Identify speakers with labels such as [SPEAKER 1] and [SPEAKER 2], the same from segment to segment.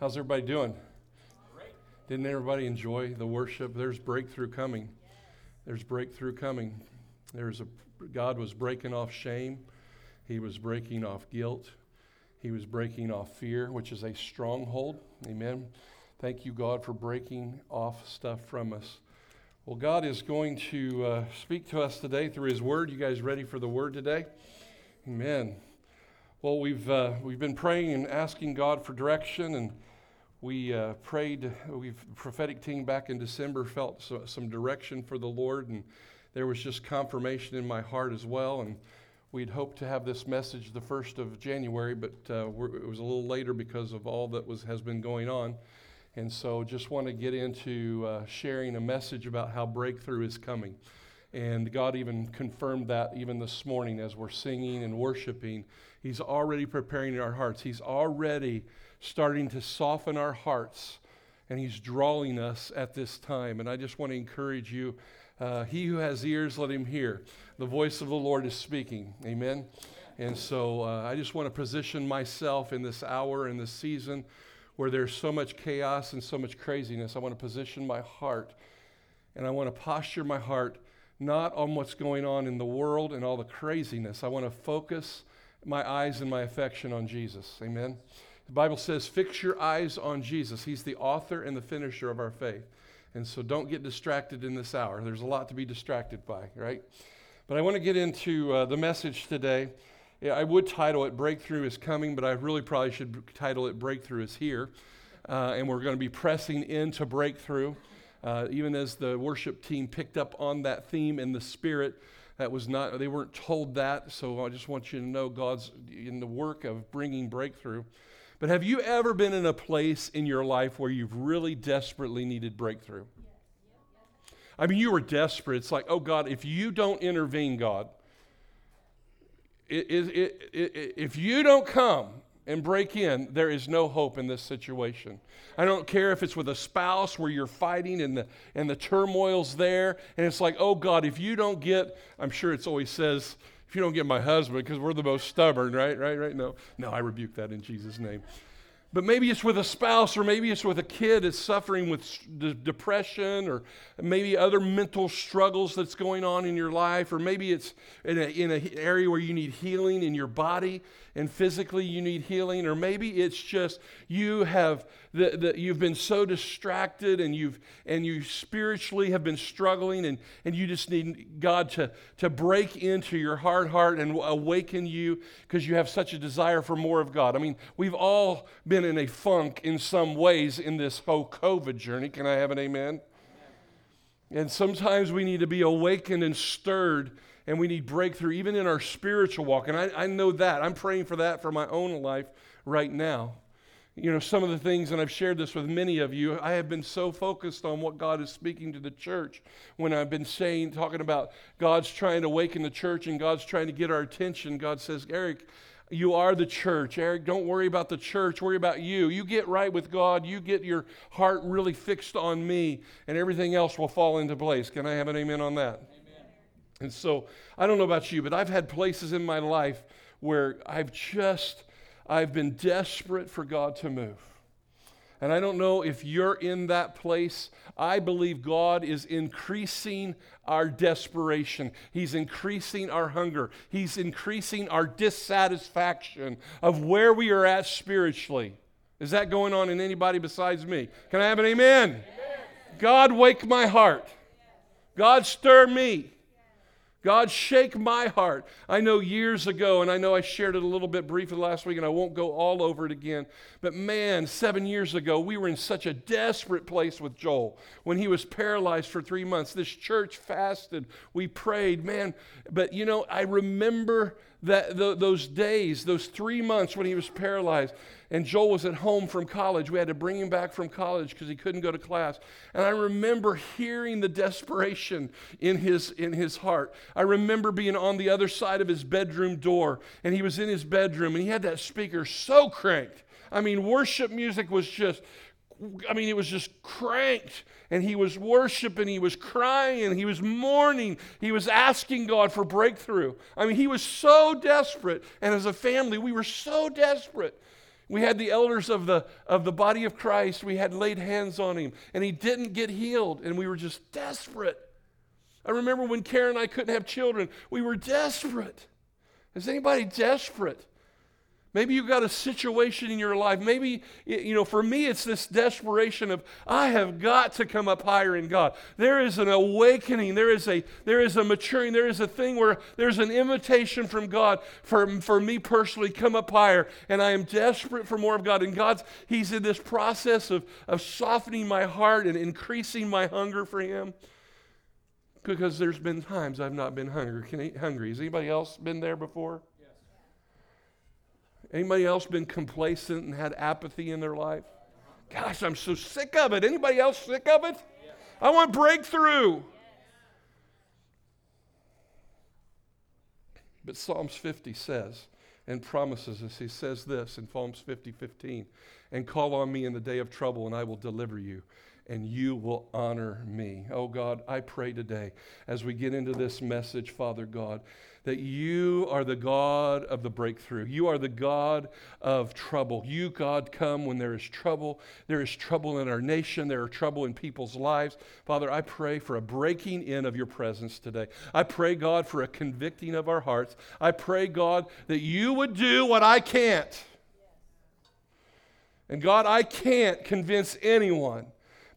[SPEAKER 1] How's everybody doing? Didn't everybody enjoy the worship? There's breakthrough coming. There's breakthrough coming. There's a God was breaking off shame. He was breaking off guilt. He was breaking off fear, which is a stronghold. Amen. Thank you, God, for breaking off stuff from us. Well, God is going to uh, speak to us today through His Word. You guys ready for the Word today? Amen. Well, we've uh, we've been praying and asking God for direction, and we uh, prayed. We've prophetic team back in December felt so, some direction for the Lord, and there was just confirmation in my heart as well. And we'd hoped to have this message the first of January, but uh, it was a little later because of all that was has been going on. And so, just want to get into uh, sharing a message about how breakthrough is coming. And God even confirmed that even this morning as we're singing and worshiping. He's already preparing our hearts. He's already starting to soften our hearts, and He's drawing us at this time. And I just want to encourage you uh, He who has ears, let him hear. The voice of the Lord is speaking. Amen. And so uh, I just want to position myself in this hour, in this season where there's so much chaos and so much craziness. I want to position my heart and I want to posture my heart not on what's going on in the world and all the craziness. I want to focus my eyes and my affection on Jesus. Amen. The Bible says, fix your eyes on Jesus. He's the author and the finisher of our faith. And so don't get distracted in this hour. There's a lot to be distracted by, right? But I want to get into uh, the message today. Yeah, I would title it Breakthrough is Coming, but I really probably should title it Breakthrough is Here. Uh, and we're going to be pressing into breakthrough. Uh, even as the worship team picked up on that theme in the spirit, that was not, they weren't told that. So I just want you to know God's in the work of bringing breakthrough. But have you ever been in a place in your life where you've really desperately needed breakthrough? I mean, you were desperate. It's like, oh God, if you don't intervene, God, it, it, it, if you don't come and break in, there is no hope in this situation. I don't care if it's with a spouse where you're fighting and the, and the turmoil's there, and it's like, oh God, if you don't get, I'm sure it's always says, if you don't get my husband, because we're the most stubborn, right? Right? Right? No. No, I rebuke that in Jesus' name. But maybe it's with a spouse, or maybe it's with a kid that's suffering with depression, or maybe other mental struggles that's going on in your life, or maybe it's in an area where you need healing in your body and physically you need healing, or maybe it's just you have the, you've been so distracted and you've and you spiritually have been struggling and, and you just need God to, to break into your hard heart and awaken you because you have such a desire for more of God. I mean, we've all been in a funk in some ways in this whole COVID journey. Can I have an amen? And sometimes we need to be awakened and stirred and we need breakthrough even in our spiritual walk. And I, I know that. I'm praying for that for my own life right now. You know, some of the things, and I've shared this with many of you, I have been so focused on what God is speaking to the church when I've been saying, talking about God's trying to awaken the church and God's trying to get our attention. God says, Eric, you are the church. Eric, don't worry about the church. Worry about you. You get right with God. You get your heart really fixed on me, and everything else will fall into place. Can I have an amen on that? And so I don't know about you, but I've had places in my life where I've just, I've been desperate for God to move. And I don't know if you're in that place. I believe God is increasing our desperation. He's increasing our hunger. He's increasing our dissatisfaction of where we are at spiritually. Is that going on in anybody besides me? Can I have an amen? amen. God, wake my heart. God, stir me. God, shake my heart. I know years ago, and I know I shared it a little bit briefly last week, and I won't go all over it again. But man, seven years ago, we were in such a desperate place with Joel when he was paralyzed for three months. This church fasted, we prayed, man. But you know, I remember that those days, those three months when he was paralyzed, and Joel was at home from college. We had to bring him back from college because he couldn't go to class. And I remember hearing the desperation in his, in his heart. I remember being on the other side of his bedroom door, and he was in his bedroom, and he had that speaker so cranked. I mean, worship music was just I mean, it was just cranked. And he was worshiping, he was crying, he was mourning, he was asking God for breakthrough. I mean, he was so desperate. And as a family, we were so desperate. We had the elders of the, of the body of Christ. We had laid hands on him, and he didn't get healed, and we were just desperate. I remember when Karen and I couldn't have children, we were desperate. Is anybody desperate? Maybe you've got a situation in your life. Maybe, you know, for me, it's this desperation of, I have got to come up higher in God. There is an awakening. There is a, there is a maturing. There is a thing where there's an invitation from God for, for me personally, come up higher. And I am desperate for more of God. And God's, He's in this process of, of softening my heart and increasing my hunger for Him. Because there's been times I've not been hungry. Can, hungry. Has anybody else been there before? Anybody else been complacent and had apathy in their life? Gosh, I'm so sick of it. Anybody else sick of it? I want breakthrough. But Psalms 50 says and promises us, he says this in Psalms 50 15, and call on me in the day of trouble, and I will deliver you and you will honor me. Oh God, I pray today as we get into this message, Father God, that you are the God of the breakthrough. You are the God of trouble. You, God, come when there is trouble. There is trouble in our nation, there are trouble in people's lives. Father, I pray for a breaking in of your presence today. I pray, God, for a convicting of our hearts. I pray, God, that you would do what I can't. And God, I can't convince anyone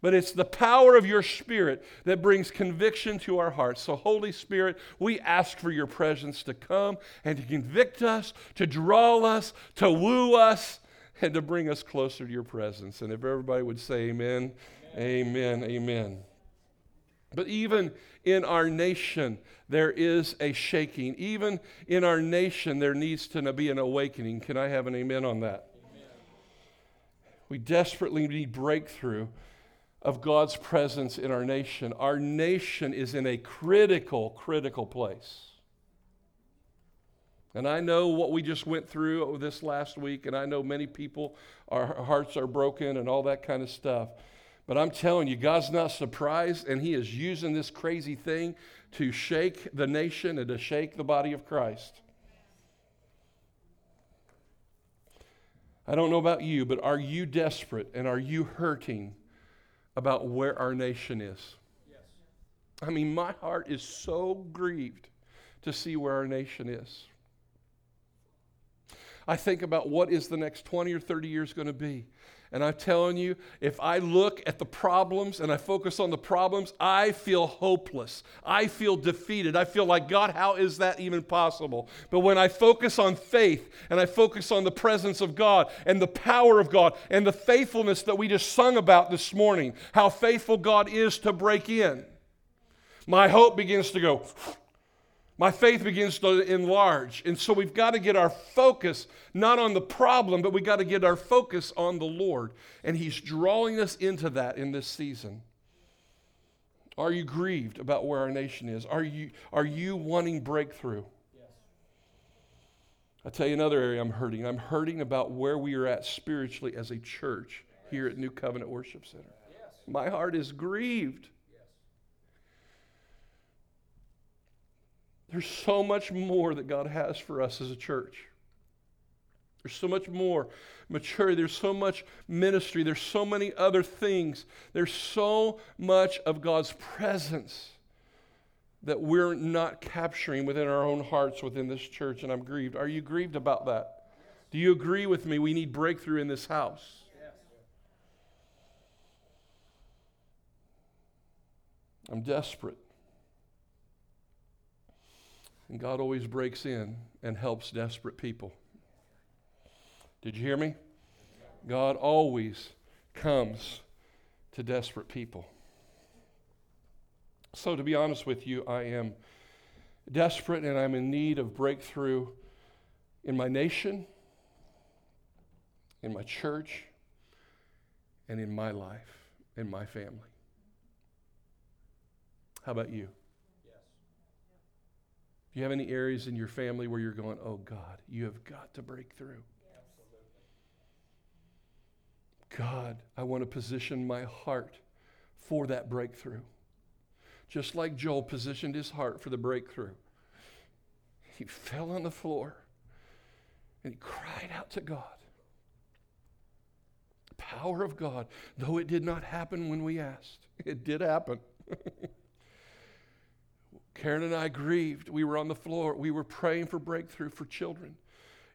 [SPEAKER 1] but it's the power of your Spirit that brings conviction to our hearts. So, Holy Spirit, we ask for your presence to come and to convict us, to draw us, to woo us, and to bring us closer to your presence. And if everybody would say amen, amen, amen. amen. But even in our nation, there is a shaking. Even in our nation, there needs to be an awakening. Can I have an amen on that? Amen. We desperately need breakthrough of God's presence in our nation. Our nation is in a critical, critical place. And I know what we just went through this last week, and I know many people, our hearts are broken and all that kind of stuff. But I'm telling you, God's not surprised, and He is using this crazy thing to shake the nation and to shake the body of Christ. I don't know about you, but are you desperate and are you hurting about where our nation is. Yes. I mean, my heart is so grieved to see where our nation is. I think about what is the next 20 or 30 years going to be. And I'm telling you, if I look at the problems and I focus on the problems, I feel hopeless. I feel defeated. I feel like, God, how is that even possible? But when I focus on faith and I focus on the presence of God and the power of God and the faithfulness that we just sung about this morning, how faithful God is to break in, my hope begins to go my faith begins to enlarge. And so we've got to get our focus not on the problem, but we've got to get our focus on the Lord. And He's drawing us into that in this season. Are you grieved about where our nation is? Are you, are you wanting breakthrough? Yes. I'll tell you another area I'm hurting. I'm hurting about where we are at spiritually as a church here at New Covenant Worship Center. Yes. My heart is grieved There's so much more that God has for us as a church. There's so much more maturity. There's so much ministry. There's so many other things. There's so much of God's presence that we're not capturing within our own hearts within this church, and I'm grieved. Are you grieved about that? Do you agree with me? We need breakthrough in this house. I'm desperate. And God always breaks in and helps desperate people. Did you hear me? God always comes to desperate people. So, to be honest with you, I am desperate and I'm in need of breakthrough in my nation, in my church, and in my life, in my family. How about you? Do you have any areas in your family where you're going, oh God, you have got to break through? God, I want to position my heart for that breakthrough. Just like Joel positioned his heart for the breakthrough. He fell on the floor and he cried out to God. power of God, though it did not happen when we asked. It did happen. Karen and I grieved. We were on the floor. We were praying for breakthrough for children.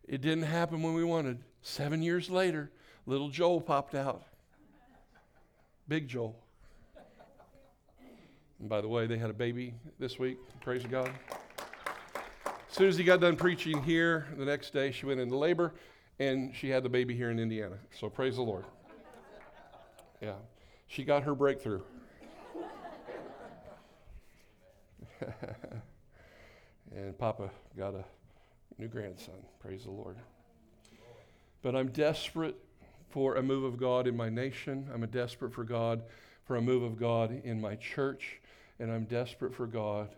[SPEAKER 1] It didn't happen when we wanted. Seven years later, little Joel popped out. Big Joel. And by the way, they had a baby this week. Praise God. As soon as he got done preaching here, the next day she went into labor and she had the baby here in Indiana. So praise the Lord. Yeah. She got her breakthrough. and Papa got a new grandson. Praise the Lord. But I'm desperate for a move of God in my nation. I'm desperate for God, for a move of God in my church. And I'm desperate for God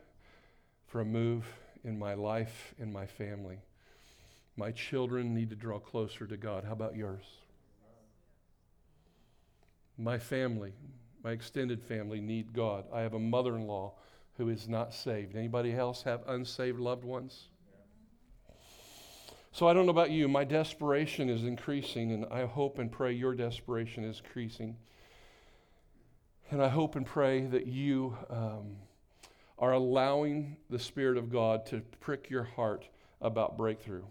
[SPEAKER 1] for a move in my life, in my family. My children need to draw closer to God. How about yours? My family, my extended family need God. I have a mother-in-law who is not saved. Anybody else have unsaved loved ones? So I don't know about you, my desperation is increasing, and I hope and pray your desperation is increasing. And I hope and pray that you um, are allowing the Spirit of God to prick your heart about breakthrough.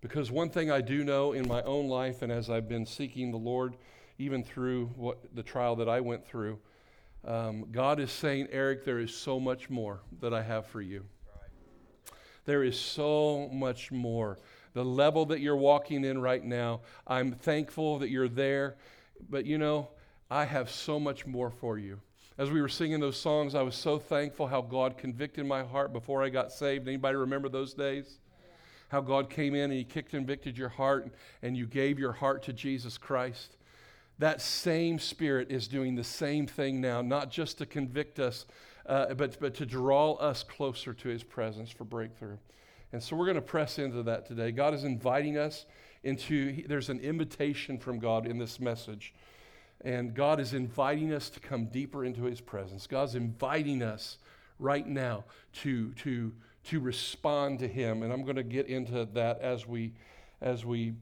[SPEAKER 1] Because one thing I do know in my own life, and as I've been seeking the Lord, even through what the trial that I went through, um, God is saying, Eric, there is so much more that I have for you. There is so much more. The level that you're walking in right now, I'm thankful that you're there. But you know, I have so much more for you. As we were singing those songs, I was so thankful how God convicted my heart before I got saved. Anybody remember those days? How God came in and He kicked and convicted your heart and you gave your heart to Jesus Christ. That same Spirit is doing the same thing now, not just to convict us, uh, but, but to draw us closer to His presence for breakthrough. And so we're going to press into that today. God is inviting us into, there's an invitation from God in this message. And God is inviting us to come deeper into His presence. God's inviting us right now to, to, to respond to Him. And I'm going to get into that as we, as we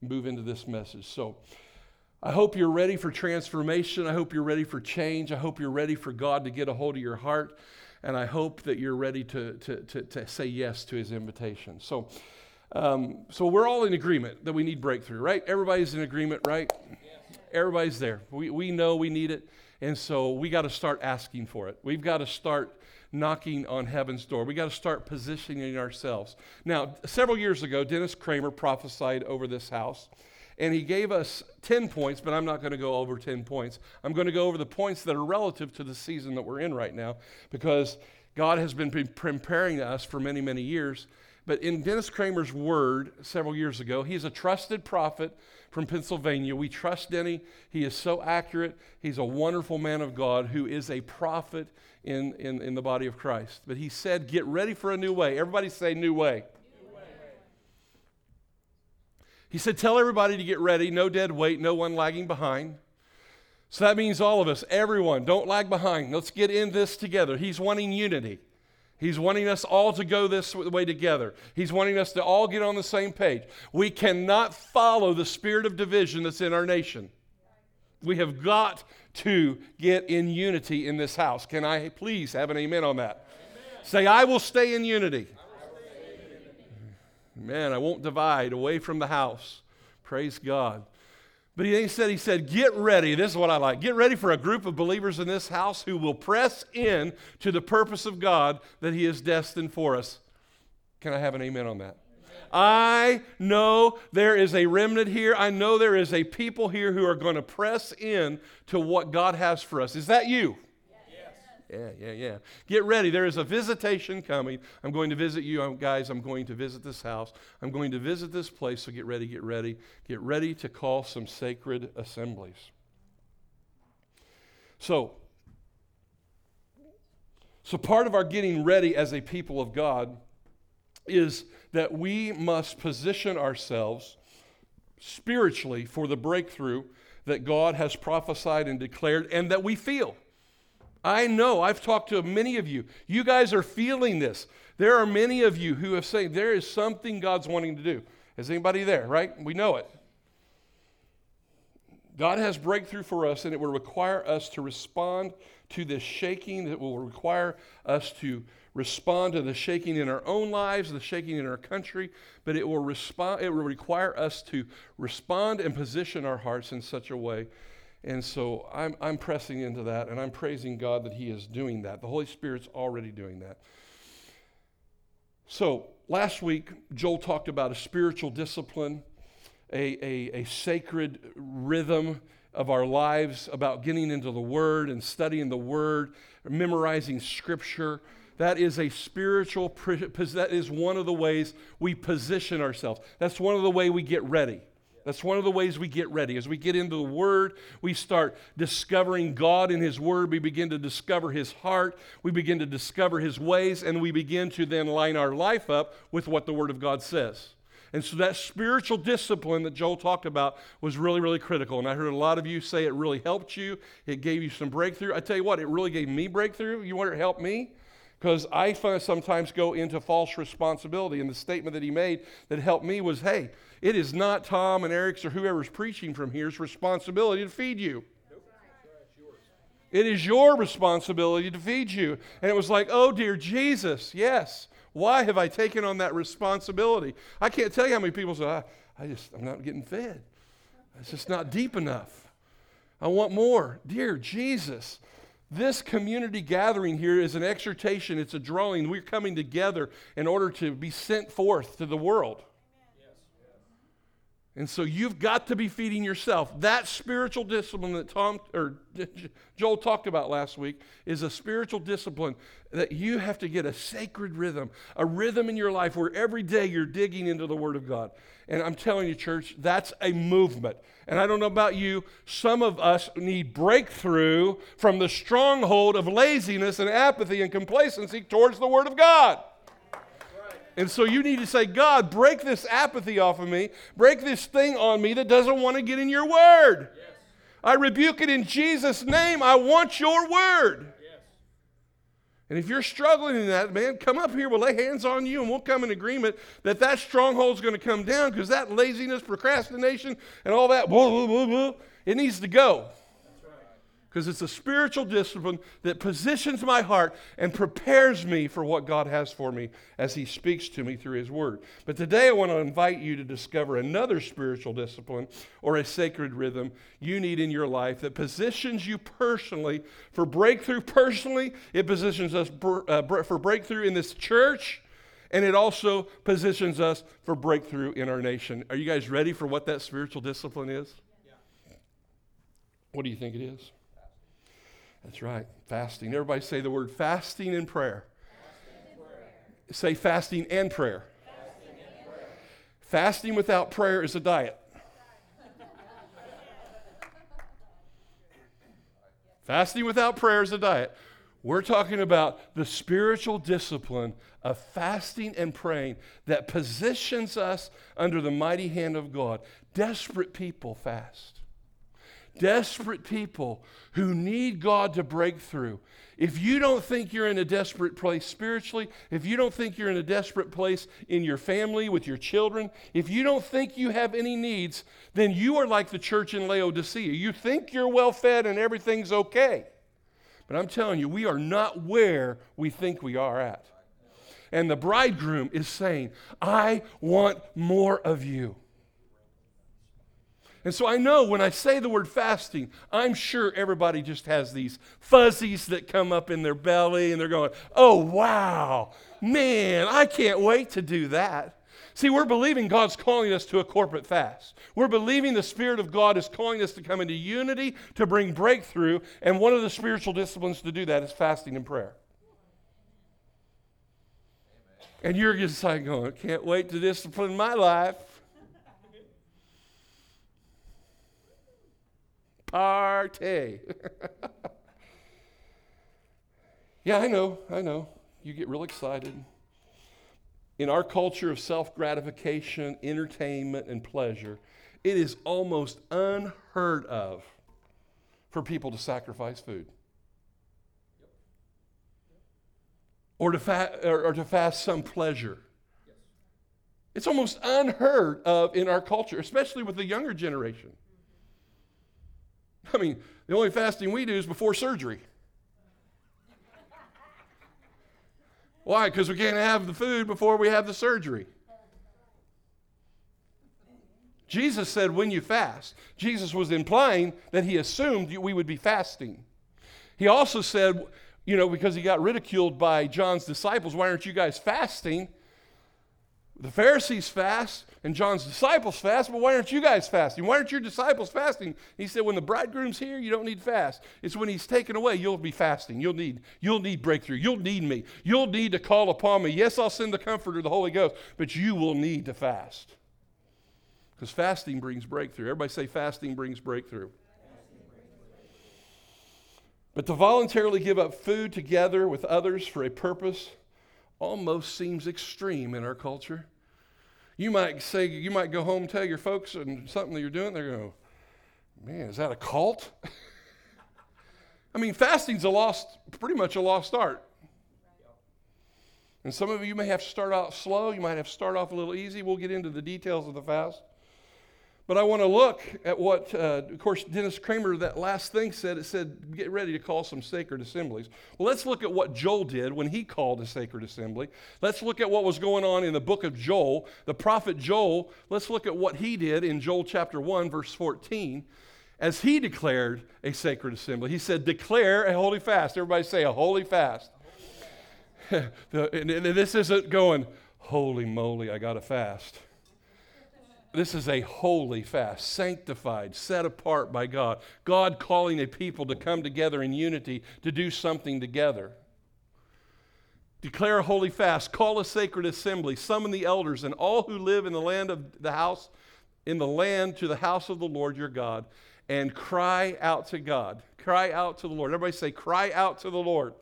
[SPEAKER 1] move into this message. So, I hope you're ready for transformation. I hope you're ready for change. I hope you're ready for God to get a hold of your heart. And I hope that you're ready to, to, to, to say yes to his invitation. So, um, so we're all in agreement that we need breakthrough, right? Everybody's in agreement, right? Everybody's there. We, we know we need it. And so we got to start asking for it. We've got to start knocking on heaven's door. We got to start positioning ourselves. Now, several years ago, Dennis Cramer prophesied over this house. And he gave us 10 points, but I'm not going to go over 10 points. I'm going to go over the points that are relative to the season that we're in right now because God has been preparing us for many, many years. But in Dennis Cramer's word several years ago, he's a trusted prophet from Pennsylvania. We trust Denny. He is so accurate. He's a wonderful man of God who is a prophet in, in, in the body of Christ. But he said, Get ready for a new way. Everybody say, New way. He said, Tell everybody to get ready, no dead weight, no one lagging behind. So that means all of us, everyone, don't lag behind. Let's get in this together. He's wanting unity. He's wanting us all to go this way together. He's wanting us to all get on the same page. We cannot follow the spirit of division that's in our nation. We have got to get in unity in this house. Can I please have an amen on that? Amen. Say, I will stay in unity. Man, I won't divide away from the house. Praise God. But he said, he said, get ready. This is what I like. Get ready for a group of believers in this house who will press in to the purpose of God that he has destined for us. Can I have an amen on that? I know there is a remnant here. I know there is a people here who are going to press in to what God has for us. Is that you? Yeah, yeah, yeah. Get ready. There is a visitation coming. I'm going to visit you, um, guys. I'm going to visit this house. I'm going to visit this place. So get ready, get ready. Get ready to call some sacred assemblies. So, so part of our getting ready as a people of God is that we must position ourselves spiritually for the breakthrough that God has prophesied and declared and that we feel. I know, I've talked to many of you. You guys are feeling this. There are many of you who have said there is something God's wanting to do. Is anybody there, right? We know it. God has breakthrough for us, and it will require us to respond to this shaking. It will require us to respond to the shaking in our own lives, the shaking in our country, but it will respond it will require us to respond and position our hearts in such a way. And so I'm, I'm pressing into that and I'm praising God that He is doing that. The Holy Spirit's already doing that. So last week, Joel talked about a spiritual discipline, a, a, a sacred rhythm of our lives, about getting into the Word and studying the Word, memorizing Scripture that is a spiritual, that is one of the ways we position ourselves. That's one of the way we get ready. That's one of the ways we get ready. As we get into the Word, we start discovering God in His Word. We begin to discover His heart. We begin to discover His ways, and we begin to then line our life up with what the Word of God says. And so that spiritual discipline that Joel talked about was really, really critical. And I heard a lot of you say it really helped you. It gave you some breakthrough. I tell you what, it really gave me breakthrough. You want to help me? Because I sometimes go into false responsibility. And the statement that he made that helped me was hey, it is not Tom and Eric's or whoever's preaching from here's responsibility to feed you. It is your responsibility to feed you. And it was like, oh, dear Jesus, yes. Why have I taken on that responsibility? I can't tell you how many people say, I, I just, I'm not getting fed. It's just not deep enough. I want more. Dear Jesus, this community gathering here is an exhortation, it's a drawing. We're coming together in order to be sent forth to the world. And so you've got to be feeding yourself. That spiritual discipline that Tom or Joel talked about last week is a spiritual discipline that you have to get a sacred rhythm, a rhythm in your life where every day you're digging into the Word of God. And I'm telling you, church, that's a movement. And I don't know about you, some of us need breakthrough from the stronghold of laziness and apathy and complacency towards the Word of God. And so you need to say, God, break this apathy off of me. Break this thing on me that doesn't want to get in your word. Yes. I rebuke it in Jesus' name. I want your word. And if you're struggling in that, man, come up here. We'll lay hands on you and we'll come in agreement that that stronghold's going to come down because that laziness, procrastination, and all that, blah, blah, blah, it needs to go because it's a spiritual discipline that positions my heart and prepares me for what God has for me as He speaks to me through His Word. But today I want to invite you to discover another spiritual discipline or a sacred rhythm you need in your life that positions you personally for breakthrough personally. It positions us uh, for breakthrough in this church. And it also positions us for breakthrough in our nation. Are you guys ready for what that spiritual discipline is? What do you think it is? That's right, fasting. Everybody say the word fasting and prayer. Fasting and prayer. Say fasting and prayer. Fasting, and prayer. fasting without prayer is a diet. fasting without prayer is a diet. We're talking about the spiritual discipline of fasting and praying that positions us under the mighty hand of God. Desperate people fast desperate people who need God to break through. If you don't think you're in a desperate place spiritually, if you don't think you're in a desperate place in your family, with your children, if you don't think you have any needs, then you are like the church in Laodicea. You think you're well fed and everything's okay. But I'm telling you, we are not where we think we are at. And the bridegroom is saying, I want more of you. And so I know when I say the word fasting, I'm sure everybody just has these fuzzies that come up in their belly and they're going, oh, wow, man, I can't wait to do that. See, we're believing God's calling us to a corporate fast. We're believing the Spirit of God is calling us to come into unity, to bring breakthrough, and one of the spiritual disciplines to do that is fasting and prayer. And you're just like going, can't wait to discipline my life. Party. yeah, I know, I know. You get real excited. In our culture of self gratification, entertainment, and pleasure, it is almost unheard of for people to sacrifice food. Or to, fa- or, or to fast some pleasure. It's almost unheard of in our culture, especially with the younger generation. I mean, the only fasting we do is before surgery. Why? Because we can't have the food before we have the surgery. Jesus said, when you fast. Jesus was implying that he assumed we would be fasting. He also said, you know, because he got ridiculed by John's disciples, why aren't you guys fasting? The Pharisees fast and John's disciples fast, but why aren't you guys fasting? Why aren't your disciples fasting? He said, when the bridegroom's here, you don't need fast. It's when he's taken away, you'll be fasting. You'll need, you'll need breakthrough. You'll need me. You'll need to call upon me. Yes, I'll send the comforter, the Holy Ghost, but you will need to fast. Because fasting brings breakthrough. Everybody say fasting brings breakthrough. But to voluntarily give up food together with others for a purpose almost seems extreme in our culture. You might say, you might go home tell your folks and something that you're doing, they're going, man, is that a cult? I mean, fasting's a lost, pretty much a lost art. And some of you may have to start out slow. You might have to start off a little easy. We'll get into the details of the fast. But I want to look at what, uh, of course, Dennis Cramer, that last thing said, it said, get ready to call some sacred assemblies. Well, let's look at what Joel did when he called a sacred assembly. Let's look at what was going on in the book of Joel. The prophet Joel, let's look at what he did in Joel chapter 1, verse 14, as he declared a sacred assembly. He said, declare a holy fast. Everybody say a holy fast. and, and this isn't going, holy moly, I got to fast. This is a holy fast, sanctified, set apart by God. God calling a people to come together in unity to do something together. Declare a holy fast, call a sacred assembly, summon the elders and all who live in the land of the house, in the land to the house of the Lord your God, and cry out to God. Cry out to the Lord. Everybody say, cry out to the Lord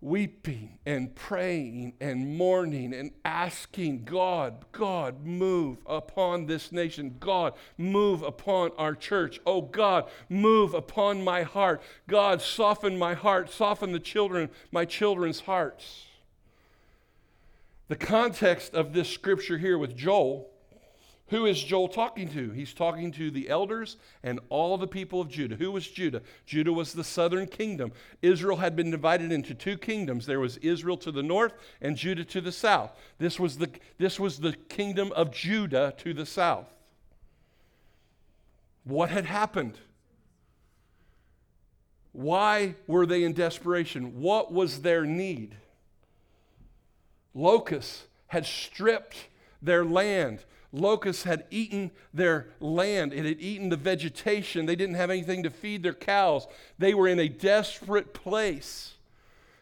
[SPEAKER 1] weeping and praying and mourning and asking God, God, move upon this nation. God, move upon our church. Oh, God, move upon my heart. God, soften my heart, soften the children, my children's hearts. The context of this scripture here with Joel who is Joel talking to? He's talking to the elders and all the people of Judah. Who was Judah? Judah was the southern kingdom. Israel had been divided into two kingdoms. There was Israel to the north and Judah to the south. This was the, this was the kingdom of Judah to the south. What had happened? Why were they in desperation? What was their need? Locusts had stripped their land locusts had eaten their land, it had eaten the vegetation. They didn't have anything to feed their cows. They were in a desperate place.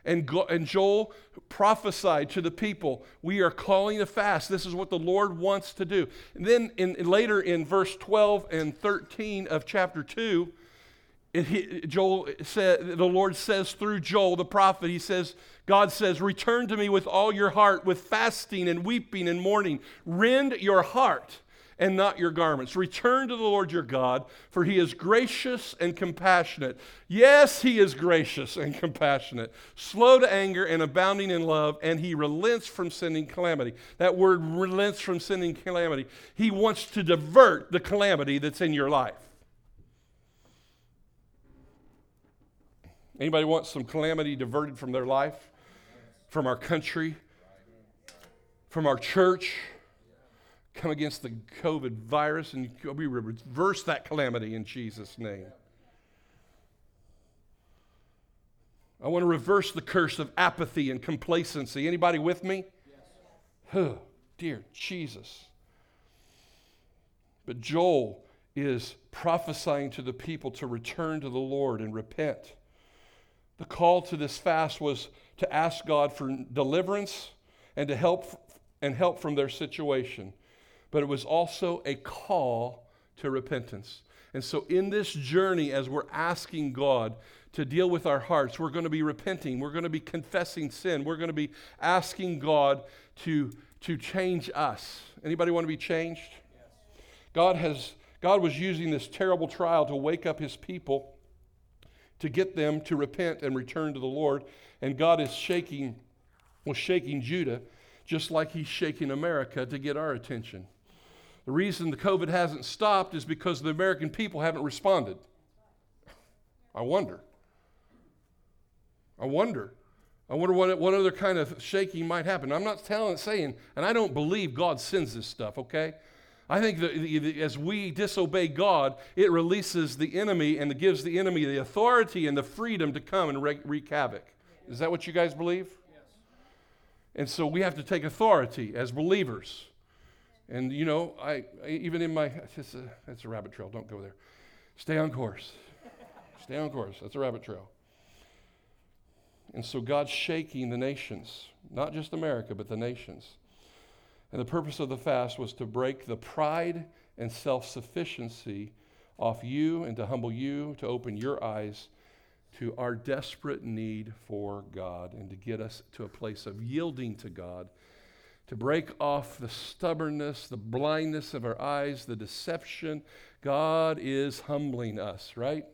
[SPEAKER 1] And, and Joel prophesied to the people, We are calling a fast. This is what the Lord wants to do. And then in, later in verse 12 and 13 of chapter 2, it, Joel said, the Lord says through Joel the prophet, he says, God says, Return to me with all your heart, with fasting and weeping and mourning. Rend your heart and not your garments. Return to the Lord your God, for he is gracious and compassionate. Yes, he is gracious and compassionate, slow to anger and abounding in love, and he relents from sending calamity. That word relents from sending calamity. He wants to divert the calamity that's in your life. Anybody want some calamity diverted from their life? From our country? From our church? Come against the COVID virus and we reverse that calamity in Jesus' name. I want to reverse the curse of apathy and complacency. Anybody with me? Oh, dear Jesus. But Joel is prophesying to the people to return to the Lord and repent. The call to this fast was to ask God for deliverance and to help and help from their situation. But it was also a call to repentance. And so, in this journey, as we're asking God to deal with our hearts, we're going to be repenting. We're going to be confessing sin. We're going to be asking God to, to change us. Anybody want to be changed? Yes. God has God was using this terrible trial to wake up his people to get them to repent and return to the Lord. And God is shaking, was shaking Judah just like he's shaking America to get our attention. The reason the COVID hasn't stopped is because the American people haven't responded. I wonder. I wonder. I wonder what, what other kind of shaking might happen. I'm not telling, saying, and I don't believe God sends this stuff, okay? I think that as we disobey God, it releases the enemy and gives the enemy the authority and the freedom to come and wreak havoc. Is that what you guys believe? Yes. And so we have to take authority as believers. And you know, I, I even in my it's a, it's a rabbit trail. Don't go there. Stay on course. Stay on course. That's a rabbit trail. And so God's shaking the nations, not just America, but the nations. And the purpose of the fast was to break the pride and self sufficiency off you and to humble you, to open your eyes to our desperate need for God and to get us to a place of yielding to God, to break off the stubbornness, the blindness of our eyes, the deception. God is humbling us, right?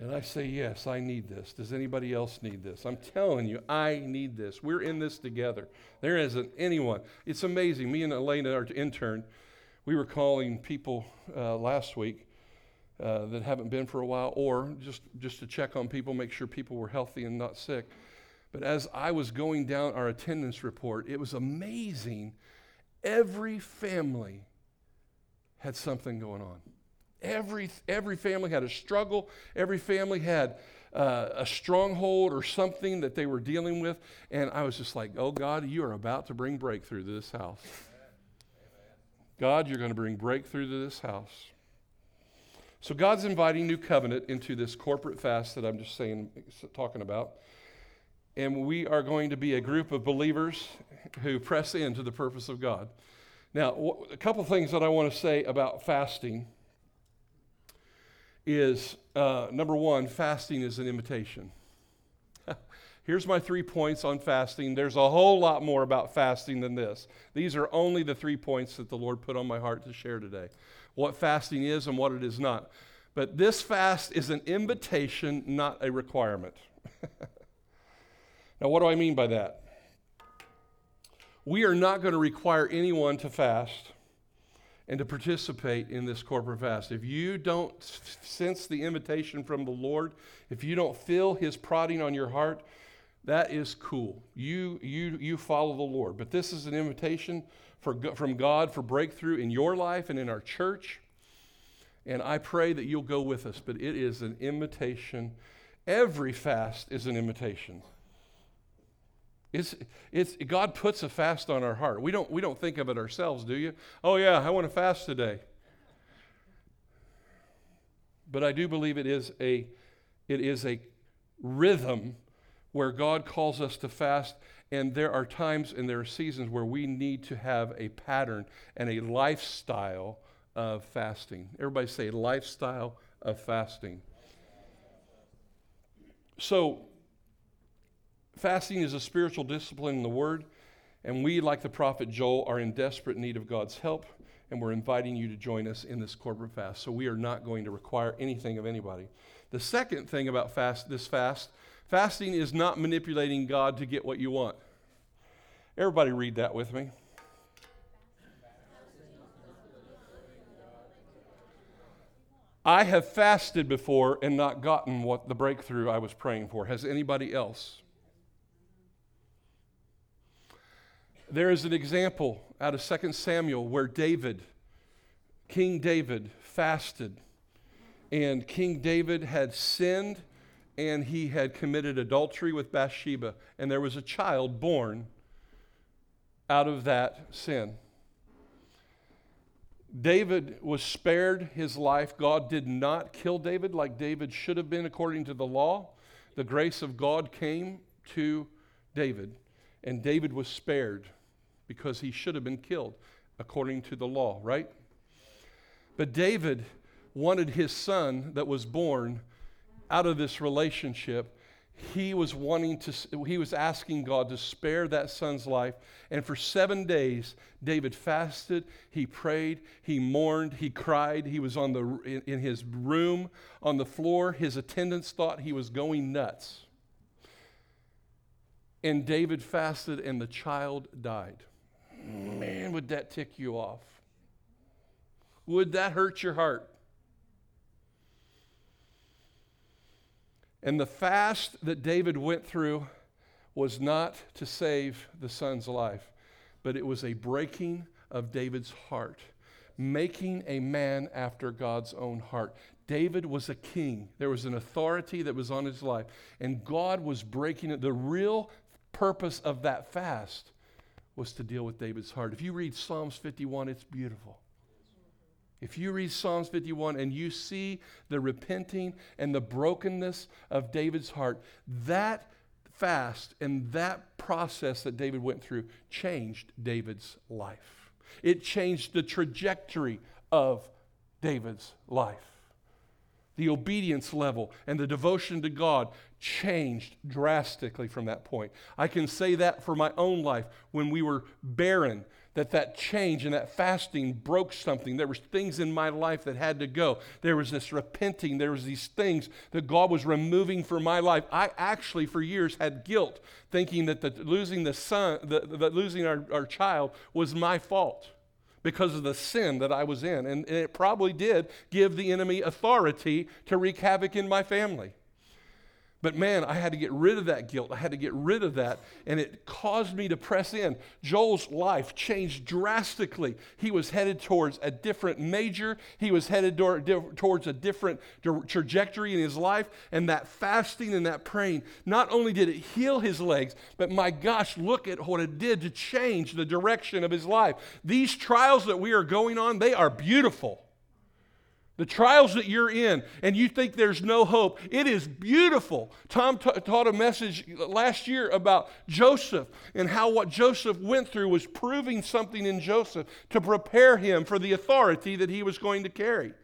[SPEAKER 1] And I say, Yes, I need this. Does anybody else need this? I'm telling you, I need this. We're in this together. There isn't anyone. It's amazing. Me and Elena, our intern, we were calling people uh, last week uh, that haven't been for a while, or just, just to check on people, make sure people were healthy and not sick. But as I was going down our attendance report, it was amazing. Every family had something going on. Every, every family had a struggle. Every family had uh, a stronghold or something that they were dealing with. And I was just like, oh, God, you are about to bring breakthrough to this house. God, you're going to bring breakthrough to this house. So God's inviting new covenant into this corporate fast that I'm just saying, talking about. And we are going to be a group of believers who press into the purpose of God. Now, a couple things that I want to say about fasting is uh, number one, fasting is an invitation. Here's my three points on fasting. There's a whole lot more about fasting than this. These are only the three points that the Lord put on my heart to share today what fasting is and what it is not. But this fast is an invitation, not a requirement. now, what do I mean by that? We are not going to require anyone to fast and to participate in this corporate fast. If you don't sense the invitation from the Lord, if you don't feel His prodding on your heart, that is cool. You, you, you follow the Lord. But this is an invitation for, from God for breakthrough in your life and in our church. And I pray that you'll go with us, but it is an invitation. Every fast is an invitation. It's, it's, God puts a fast on our heart. We don't, we don't think of it ourselves, do you? Oh, yeah, I want to fast today. But I do believe it is a, it is a rhythm where God calls us to fast and there are times and there are seasons where we need to have a pattern and a lifestyle of fasting. Everybody say lifestyle of fasting. So, fasting is a spiritual discipline in the Word, and we, like the prophet Joel, are in desperate need of God's help, and we're inviting you to join us in this corporate fast. So, we are not going to require anything of anybody. The second thing about fast, this fast Fasting is not manipulating God to get what you want. Everybody read that with me. I have fasted before and not gotten what the breakthrough I was praying for. Has anybody else? There is an example out of 2 Samuel where David, King David, fasted. And King David had sinned and he had committed adultery with Bathsheba, and there was a child born out of that sin. David was spared his life. God did not kill David like David should have been according to the law. The grace of God came to David, and David was spared because he should have been killed according to the law, right? But David wanted his son that was born out of this relationship, he was wanting to, he was asking God to spare that son's life. And for seven days, David fasted, he prayed, he mourned, he cried. He was on the, in, in his room on the floor. His attendants thought he was going nuts. And David fasted, and the child died. Man, would that tick you off? Would that hurt your heart? And the fast that David went through was not to save the son's life, but it was a breaking of David's heart, making a man after God's own heart. David was a king. There was an authority that was on his life, and God was breaking it. The real purpose of that fast was to deal with David's heart. If you read Psalms 51, it's beautiful. If you read Psalms 51 and you see the repenting and the brokenness of David's heart, that fast and that process that David went through changed David's life. It changed the trajectory of David's life. The obedience level and the devotion to God changed drastically from that point. I can say that for my own life when we were barren that that change and that fasting broke something. There was things in my life that had to go. There was this repenting. There was these things that god was removing from my life. I actually for years had guilt thinking that the, losing the son the, the losing our, our child was my fault because of the sin that i was in. And, it probably did give the enemy authority to wreak havoc in my family but man, I had to get rid of that guilt. I had to get rid of that. And it caused me to press in. Joel's life changed drastically. He was headed towards a different major, he was headed towards a different trajectory in his life. And that fasting and that praying, not only did it heal his legs, but my gosh, look at what it did to change the direction of his life. These trials that we are going on, they are beautiful. The trials that you're in and you think there's no hope, it is beautiful. Tom t- taught a message last year about Joseph and how what Joseph went through was proving something in Joseph to prepare him for the authority that he was going to carry.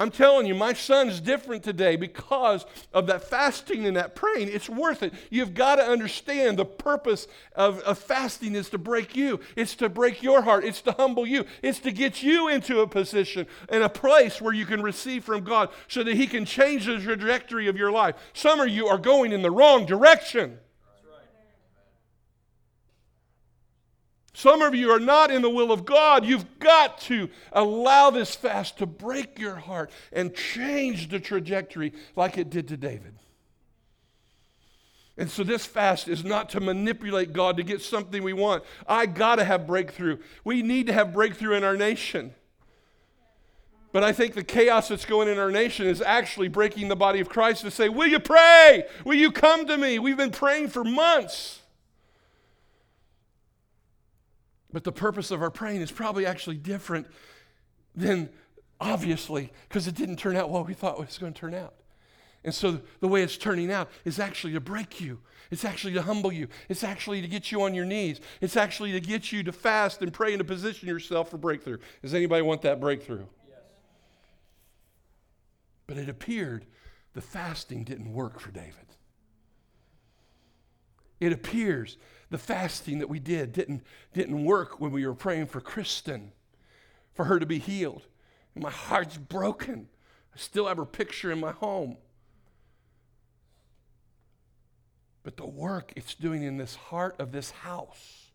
[SPEAKER 1] I'm telling you, my son's different today because of that fasting and that praying. It's worth it. You've got to understand the purpose of, of fasting is to break you, it's to break your heart, it's to humble you, it's to get you into a position and a place where you can receive from God so that He can change the trajectory of your life. Some of you are going in the wrong direction. Some of you are not in the will of God. You've got to allow this fast to break your heart and change the trajectory like it did to David. And so this fast is not to manipulate God to get something we want. I got to have breakthrough. We need to have breakthrough in our nation. But I think the chaos that's going in our nation is actually breaking the body of Christ to say, Will you pray? Will you come to me? We've been praying for months. But the purpose of our praying is probably actually different than obviously, because it didn't turn out what we thought it was going to turn out. And so the way it's turning out is actually to break you. It's actually to humble you. It's actually to get you on your knees. It's actually to get you to fast and pray and to position yourself for breakthrough. Does anybody want that breakthrough? Yes. But it appeared the fasting didn't work for David. It appears the fasting that we did didn't, didn't work when we were praying for Kristen, for her to be healed. my heart's broken. I still have her picture in my home. But the work it's doing in this heart of this house,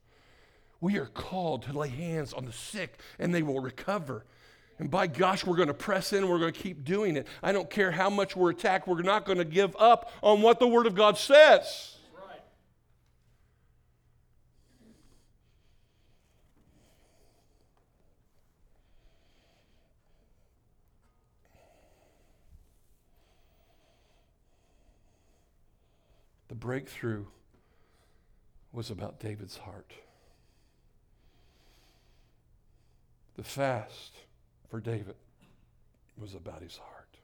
[SPEAKER 1] we are called to lay hands on the sick and they will recover. And by gosh, we're going to press in we're going to keep doing it. I don't care how much we're attacked, we're not going to give up on what the Word of God says. The breakthrough was about David's heart. The fast for David was about his heart.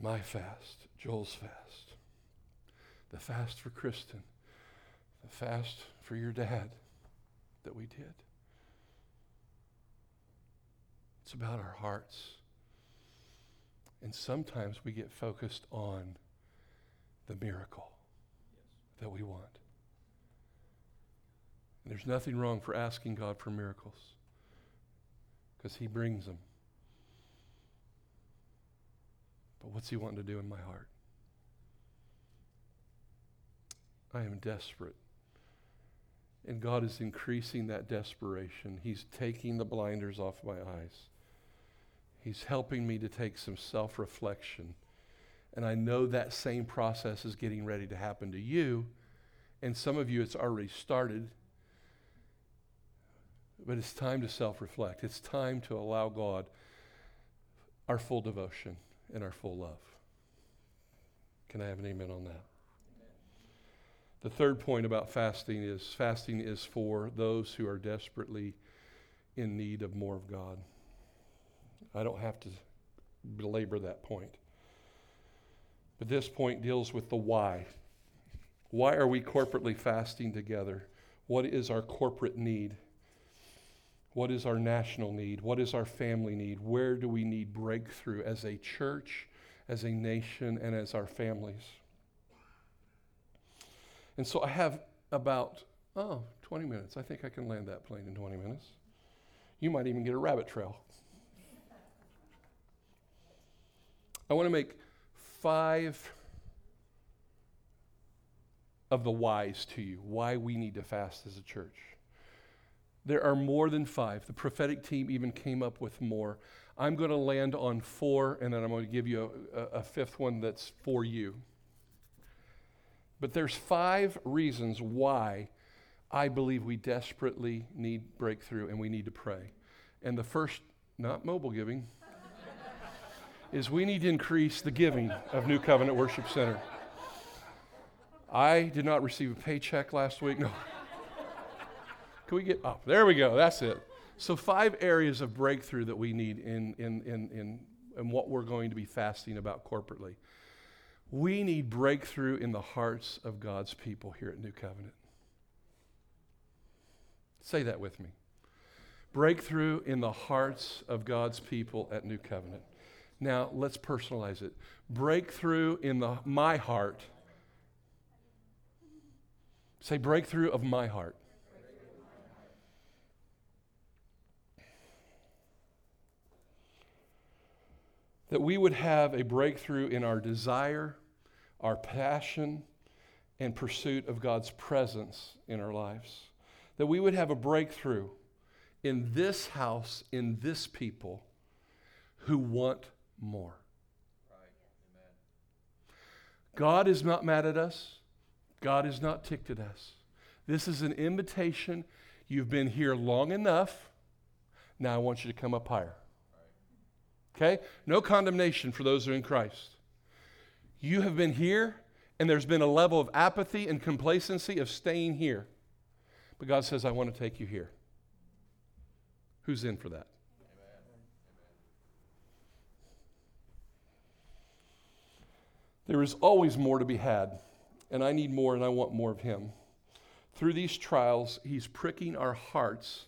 [SPEAKER 1] My fast, Joel's fast, the fast for Kristen, the fast for your dad that we did. It's about our hearts. And sometimes we get focused on the miracle that we want. And there's nothing wrong for asking God for miracles because He brings them. But what's He wanting to do in my heart? I am desperate And God is increasing that desperation. He's taking the blinders off my eyes. He's helping me to take some self reflection. And I know that same process is getting ready to happen to you. And some of you, it's already started. But it's time to self reflect. It's time to allow God our full devotion and our full love. Can I have an amen on that? The third point about fasting is fasting is for those who are desperately in need of more of God. I don't have to belabor that point. But this point deals with the why. Why are we corporately fasting together? What is our corporate need? What is our national need? What is our family need? Where do we need breakthrough as a church, as a nation, and as our families? And so I have about, oh, 20 minutes. I think I can land that plane in 20 minutes. You might even get a rabbit trail. I want to make five of the whys to you, why we need to fast as a church. There are more than five. The prophetic team even came up with more. I'm going to land on four, and then I'm going to give you a, a, fifth one that's for you. But there's five reasons why I believe we desperately need breakthrough and we need to pray. And the first, not mobile giving, is we need to increase the giving of New Covenant Worship Center. I did not receive a paycheck last week. No. Can we get up? There we go. That's it. So, five areas of breakthrough that we need in, in, in, in, in what we're going to be fasting about corporately. We need breakthrough in the hearts of God's people here at New Covenant. Say that with me. Breakthrough in the hearts of God's people at New Covenant. Now, let's personalize it. Breakthrough in the my heart. Say breakthrough of my heart. that we would have a breakthrough in our desire, our passion, and pursuit of God's presence in our lives. That we would have a breakthrough in this house, in this people who want more. God is not mad at us. God is not ticked at us. This is an invitation. You've been here long enough. Now I want you to come up higher. Okay? No condemnation for those who are in Christ. You have been here, and there's been a level of apathy and complacency of staying here. But God says, I want to take you here. Who's in for that? There is always more to be had, and I need more, and I want more of Him. Through these trials, He's pricking our hearts,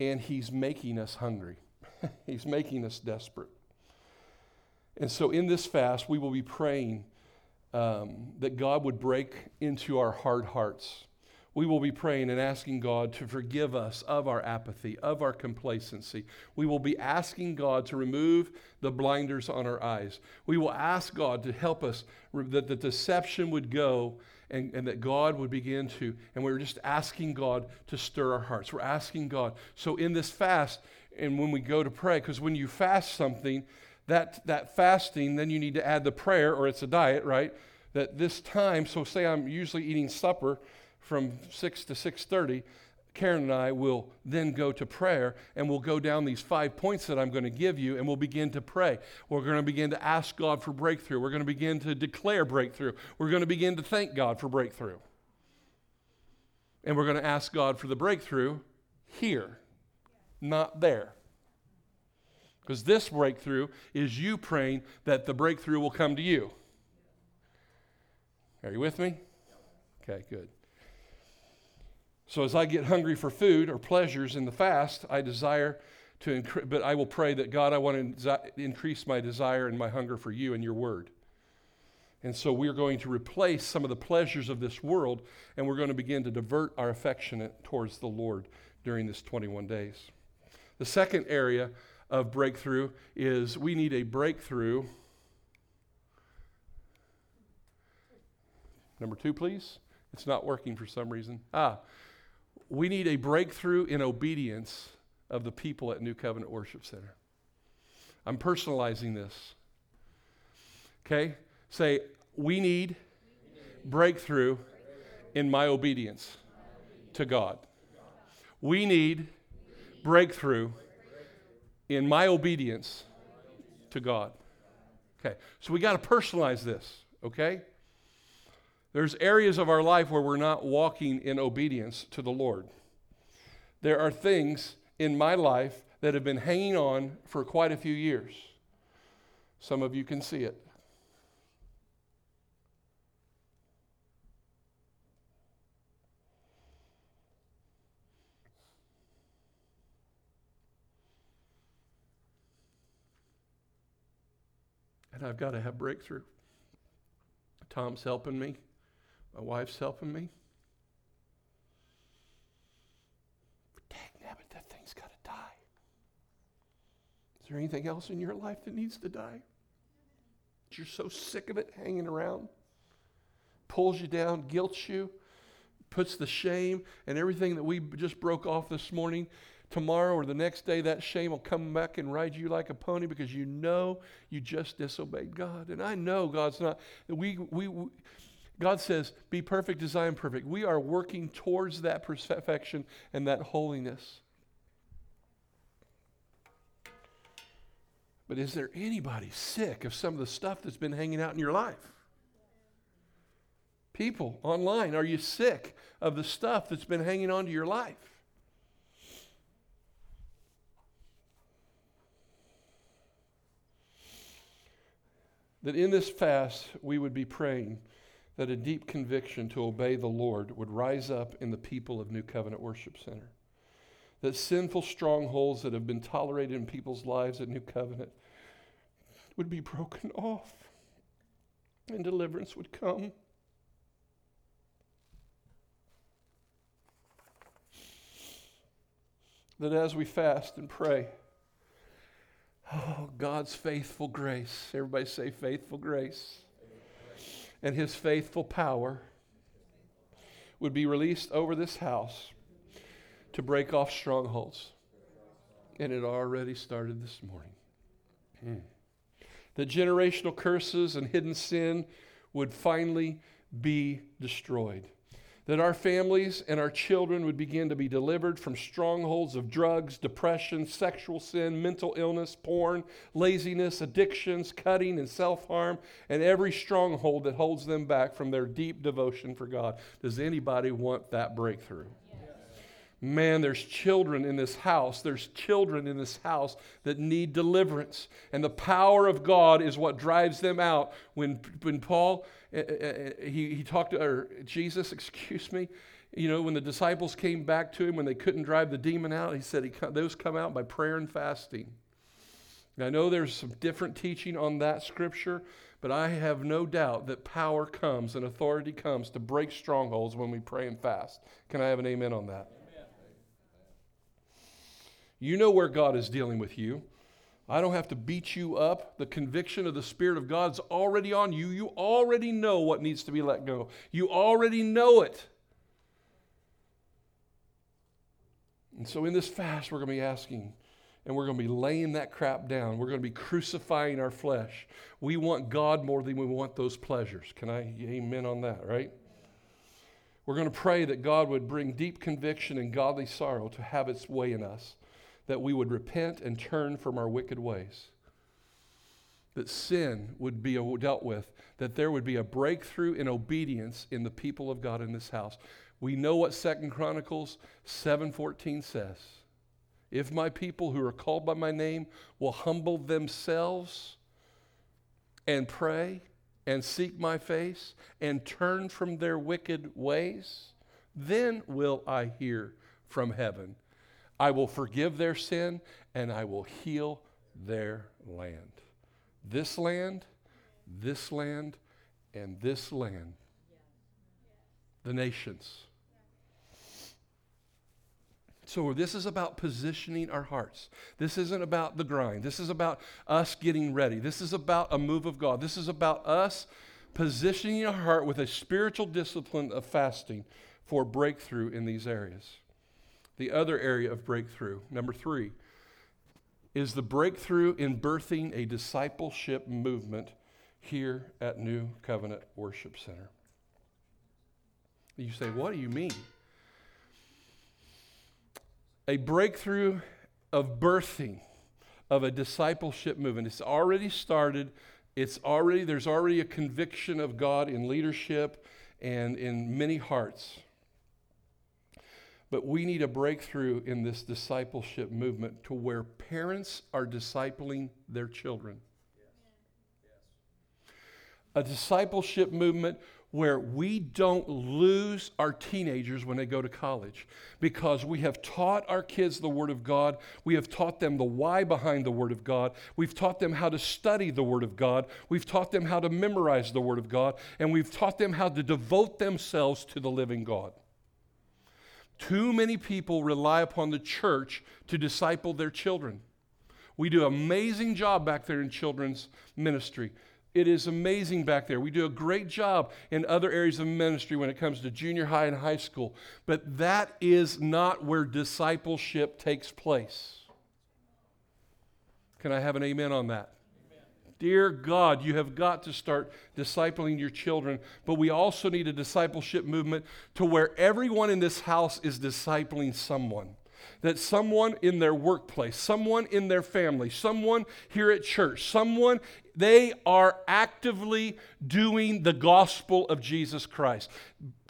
[SPEAKER 1] and He's making us hungry. He's making us desperate. And so in this fast, we will be praying um, that God would break into our hard hearts. We will be praying and asking God to forgive us of our apathy, of our complacency. We will be asking God to remove the blinders on our eyes. We will ask God to help us, that the deception would go and, and that God would begin to, and we're just asking God to stir our hearts. We're asking God. So in this fast, and when we go to pray, because when you fast something, that, that fasting, then you need to add the prayer, or it's a diet, right? That this time, so say I'm usually eating supper from 6 to 6.30, Karen and I will then go to prayer and we'll go down these five points that I'm going to give you and we'll begin to pray. We're going to begin to ask God for breakthrough. We're going to begin to declare breakthrough. We're going to begin to thank God for breakthrough. And we're going to ask God for the breakthrough here not there. Because this breakthrough is you praying that the breakthrough will come to you. Are you with me? Okay, good. So as I get hungry for food or pleasures in the fast, I desire to, incre- but I will pray that God, I want to increase my desire and my hunger for you and your word. And so we're going to replace some of the pleasures of this world, and we're going to begin to divert our affection towards the Lord during this 21 days. The second area of breakthrough is we need a breakthrough. Number two, please. It's not working for some reason. Ah, we need a breakthrough in obedience of the people at New Covenant Worship Center. I'm personalizing this. Okay? Say, we need breakthrough in my obedience to God. We need breakthrough in my obedience to God. Okay, so we got to personalize this, okay? There's areas of our life where we're not walking in obedience to the Lord. There are things in my life that have been hanging on for quite a few years. Some of you can see it. And I've got to have breakthrough. Tom's helping me. My wife's helping me. Dang, that thing's got to die. Is there anything else in your life that needs to die? You're so sick of it hanging around, pulls you down, guilts you, puts the shame and everything that we just broke off this morning tomorrow or the next day, that shame will come back and ride you like a pony because you know you just disobeyed God. And I know God's not, we, we, we God says, be perfect as I am perfect. We are working towards that perfection and that holiness. But is there anybody sick of some of the stuff that's been hanging out in your life? People online, are you sick of the stuff that's been hanging on to your life? That in this fast, we would be praying that a deep conviction to obey the Lord would rise up in the people of New Covenant Worship Center. That sinful strongholds that have been tolerated in people's lives at New Covenant would be broken off and deliverance would come. That as we fast and pray, oh, God's faithful grace, everybody say faithful grace and his faithful power would be released over this house to break off strongholds. And it already started this morning. Hmm. The generational curses and hidden sin would finally be destroyed that our families and our children would begin to be delivered from strongholds of drugs, depression, sexual sin, mental illness, porn, laziness, addictions, cutting, and self harm, and every stronghold that holds them back from their deep devotion for God. Does anybody want that breakthrough? Man, there's children in this house. There's children in this house that need deliverance. And the power of God is what drives them out. When, when Paul, uh, uh, he, he talked to, or Jesus, excuse me, you know, when the disciples came back to him when they couldn't drive the demon out, he said he, those come out by prayer and fasting. I know there's some different teaching on that scripture, but I have no doubt that power comes and authority comes to break strongholds when we pray and fast. Can I have an amen on that? You know where God is dealing with you. I don't have to beat you up. The conviction of the Spirit of God's already on you. You already know what needs to be let go. You already know it. And so in this fast, we're going to be asking and we're going to be laying that crap down. We're going to be crucifying our flesh. We want God more than we want those pleasures. Can I amen on that, right? We're going to pray that God would bring deep conviction and godly sorrow to have its way in us that we would repent and turn from our wicked ways. That sin would be dealt with, that there would be a breakthrough in obedience in the people of God in this house. We know what Second Chronicles 7:14 says. If my people who are called by my name will humble themselves and pray and seek my face and turn from their wicked ways, then will I hear from heaven I will forgive their sin and I will heal their land. This land, this land, and this land. The nations. So, this is about positioning our hearts. This isn't about the grind. This is about us getting ready. This is about a move of God. This is about us positioning our heart with a spiritual discipline of fasting for breakthrough in these areas. The other area of breakthrough, number three, is the breakthrough in birthing a discipleship movement here at New Covenant Worship Center. You say, what do you mean? A breakthrough of birthing of a discipleship movement. It's already started. It's already, there's already a conviction of God in leadership and in many hearts. But we need a breakthrough in this discipleship movement to where parents are discipling their children. A discipleship movement where we don't lose our teenagers when they go to college because we have taught our kids the Word of God. We have taught them the why behind the Word of God. We've taught them how to study the Word of God. We've taught them how to memorize the Word of God. And we've taught them how to devote themselves to the living God. Too many people rely upon the church to disciple their children. We do an amazing job back there in children's ministry. It is amazing back there. We do a great job in other areas of ministry when it comes to junior high and high school. But that is not where discipleship takes place. Can I have an amen on that? Dear God, you have got to start discipling your children, but we also need a discipleship movement to where everyone in this house is discipling someone that someone in their workplace, someone in their family, someone here at church, someone, they are actively doing the gospel of Jesus Christ.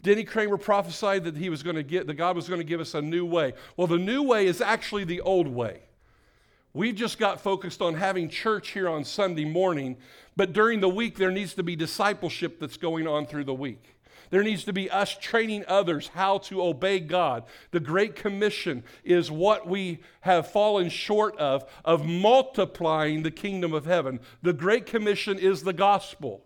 [SPEAKER 1] Denny Cramer prophesied that he was going to get, that God was going to give us a new way. Well, the new way is actually the old way. We've just got focused on having church here on Sunday morning, but during the week, there needs to be discipleship that's going on through the week. There needs to be us training others how to obey God. The Great Commission is what we have fallen short of, of multiplying the kingdom of heaven. The Great Commission is the gospel.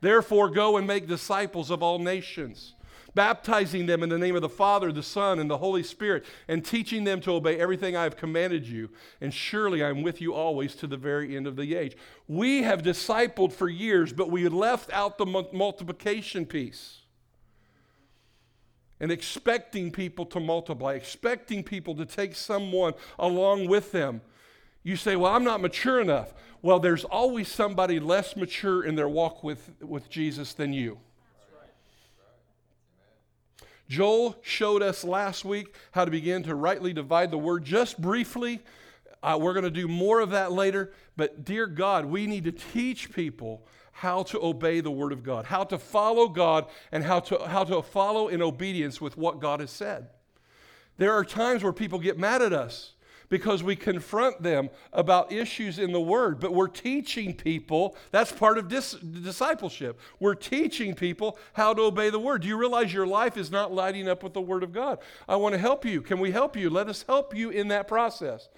[SPEAKER 1] Therefore, go and make disciples of all nations baptizing them in the name of the Father, the Son, and the Holy Spirit, and teaching them to obey everything I have commanded you. And surely I'm with you always to the very end of the age. We have discipled for years, but we left out the multiplication piece and expecting people to multiply, expecting people to take someone along with them. You say, Well, I'm not mature enough. Well, there's always somebody less mature in their walk with, with Jesus than you. Joel showed us last week how to begin to rightly divide the word just briefly. Uh, we're going to do more of that later. But, dear God, we need to teach people how to obey the Word of God, how to follow God, and how to, how to follow in obedience with what God has said. There are times where people get mad at us because we confront them about issues in the Word, but we're teaching people, that's part of dis- discipleship. We're teaching people how to obey the Word. Do you realize your life is not lighting up with the Word of God? I want to help you. Can we help you? Let us help you in that process.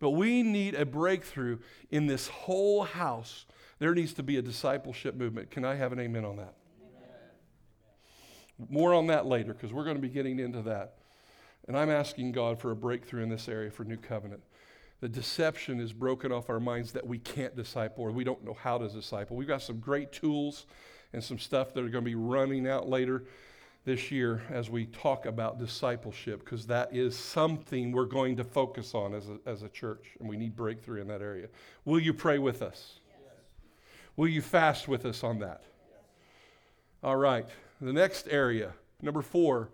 [SPEAKER 1] But we need a breakthrough in this whole house there needs to be a discipleship movement. Can I have an amen on that? Amen. More on that later because we're going to be getting into that. And I'm asking God for a breakthrough in this area for New Covenant. The deception is broken off our minds that we can't disciple or we don't know how to disciple. We've got some great tools and some stuff that are going to be running out later this year as we talk about discipleship because that is something we're going to focus on as a, as a church and we need breakthrough in that area. Will you pray with us? Will you fast with us on that? All right. The next area, number four,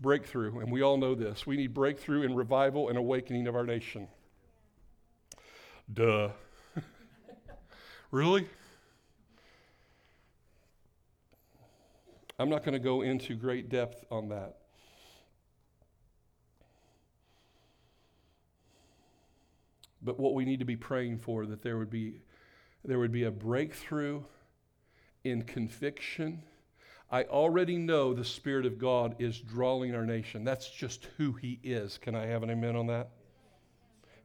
[SPEAKER 1] breakthrough. And we all know this. We need breakthrough and revival and awakening of our nation. Duh. really? I'm not going to go into great depth on that. But what we need to be praying for that there would be there would be a breakthrough in conviction. I already know the Spirit of God is drawing our nation. That's just who He is. Can I have an amen on that?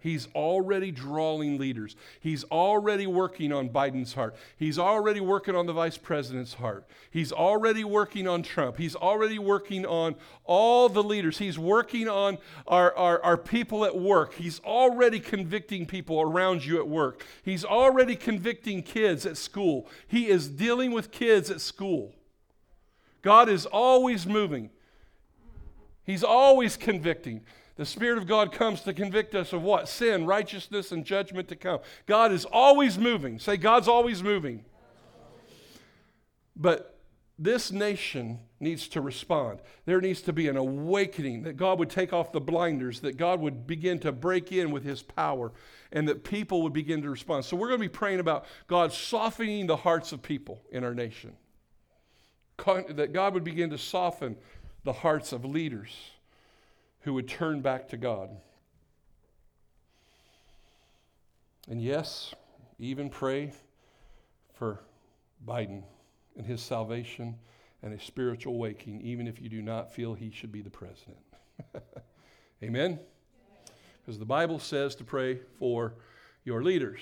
[SPEAKER 1] He's already drawing leaders. He's already working on Biden's heart. He's already working on the vice president's heart. He's already working on Trump. He's already working on all the leaders. He's working on our, our, our people at work. He's already convicting people around you at work. He's already convicting kids at school. He is dealing with kids at school. God is always moving, He's always convicting. The Spirit of God comes to convict us of what? Sin, righteousness, and judgment to come. God is always moving. Say, God's always moving. But this nation needs to respond. There needs to be an awakening that God would take off the blinders, that God would begin to break in with his power, and that people would begin to respond. So, we're going to be praying about God softening the hearts of people in our nation, that God would begin to soften the hearts of leaders who would turn back to God. And yes, even pray for Biden and his salvation and a spiritual waking, even if you do not feel he should be the president. Amen? Because the Bible says to pray for your leaders,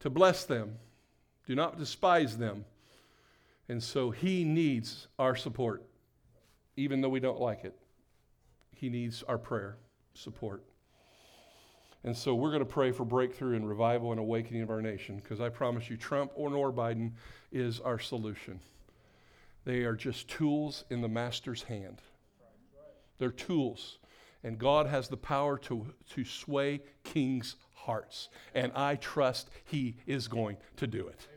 [SPEAKER 1] to bless them, do not despise them. And so he needs our support, even though we don't like it. He needs our prayer support. And so we're going to pray for breakthrough and revival and awakening of our nation because I promise you, Trump or nor Biden is our solution. They are just tools in the master's hand. They're tools. And God has the power to, to sway kings' hearts. And I trust He is going to do it.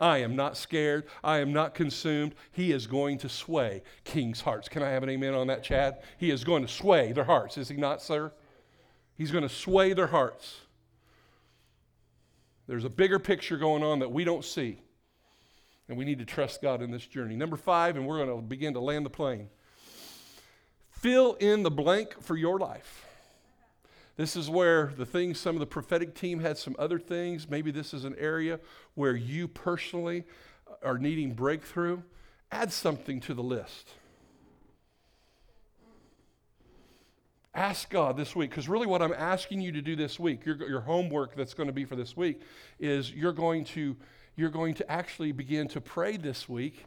[SPEAKER 1] I am not scared. I am not consumed. He is going to sway kings' hearts. Can I have an amen on that, Chad? He is going to sway their hearts, is he not, sir? He's going to sway their hearts. There's a bigger picture going on that we don't see. And we need to trust God in this journey. Number five, and we're going to begin to land the plane. Fill in the blank for your life. This is where the things, some of the prophetic team had some other things. Maybe this is an area where you personally are needing breakthrough. Add something to the list. Ask God this week, because really what I'm asking you to do this week, your, your homework that's going to be for this week, is you're going to you're going to actually begin to pray this week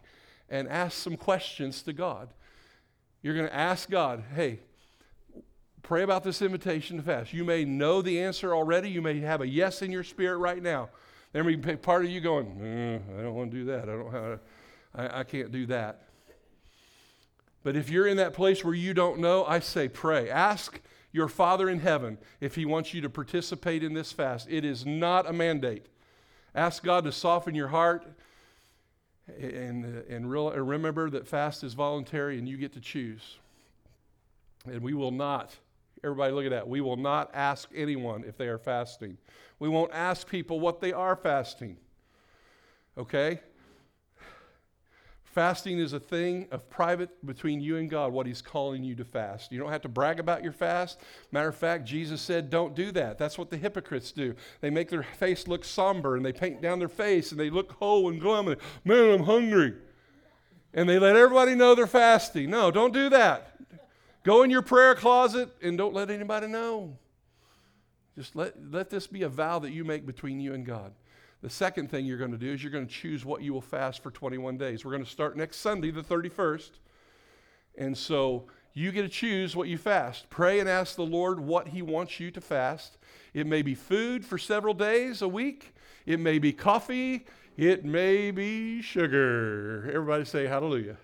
[SPEAKER 1] and ask some questions to God. You're going to ask God, hey, pray about this invitation to fast. You may know the answer already. You may have a yes in your spirit right now. There may be part of you going, mm, I don't want to do that. I don't have, I, I can't do that. But if you're in that place where you don't know, I say pray. Ask your Father in heaven if He wants you to participate in this fast. It is not a mandate. Ask God to soften your heart and, and, real, and remember that fast is voluntary and you get to choose. And we will not, everybody look at that, we will not ask anyone if they are fasting. We won't ask people what they are fasting. Okay? Fasting is a thing of private between you and God, what He's calling you to fast. You don't have to brag about your fast. Matter of fact, Jesus said, don't do that. That's what the hypocrites do. They make their face look somber and they paint down their face and they look whole and glum and, man, I'm hungry. And they let everybody know they're fasting. No, don't do that. Go in your prayer closet and don't let anybody know. Just let, let this be a vow that you make between you and God. The second thing you're going to do is you're going to choose what you will fast for 21 days. We're going to start next Sunday, the 31st. And so you get to choose what you fast. Pray and ask the Lord what He wants you to fast. It may be food for several days a week, it may be coffee, it may be sugar. Everybody say hallelujah.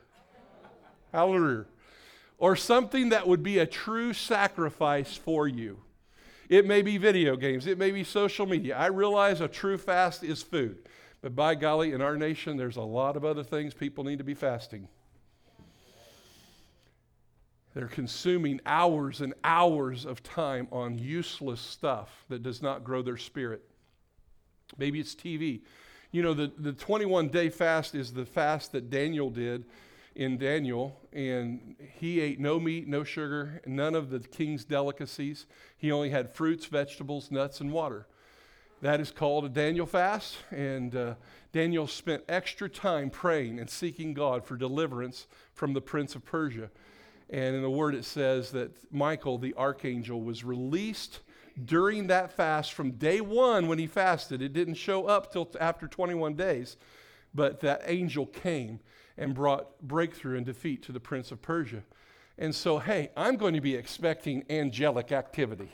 [SPEAKER 1] hallelujah. Or something that would be a true sacrifice for you. It may be video games, it may be social media. I realize a true fast is food. But by golly, in our nation, there's a lot of other things people need to be fasting. They're consuming hours and hours of time on useless stuff that does not grow their spirit. Maybe it's TV. You know, the, the 21 day fast is the fast that Daniel did in Daniel, and he ate no meat, no sugar, none of the king's delicacies. He only had fruits, vegetables, nuts, and water. That is called a Daniel fast, and uh, Daniel spent extra time praying and seeking God for deliverance from the prince of Persia. And in the word, it says that Michael, the archangel, was released during that fast from day one when he fasted. It didn't show up till after 21 days, but that angel came and brought breakthrough and defeat to the prince of Persia. And so, hey, I'm going to be expecting angelic activity.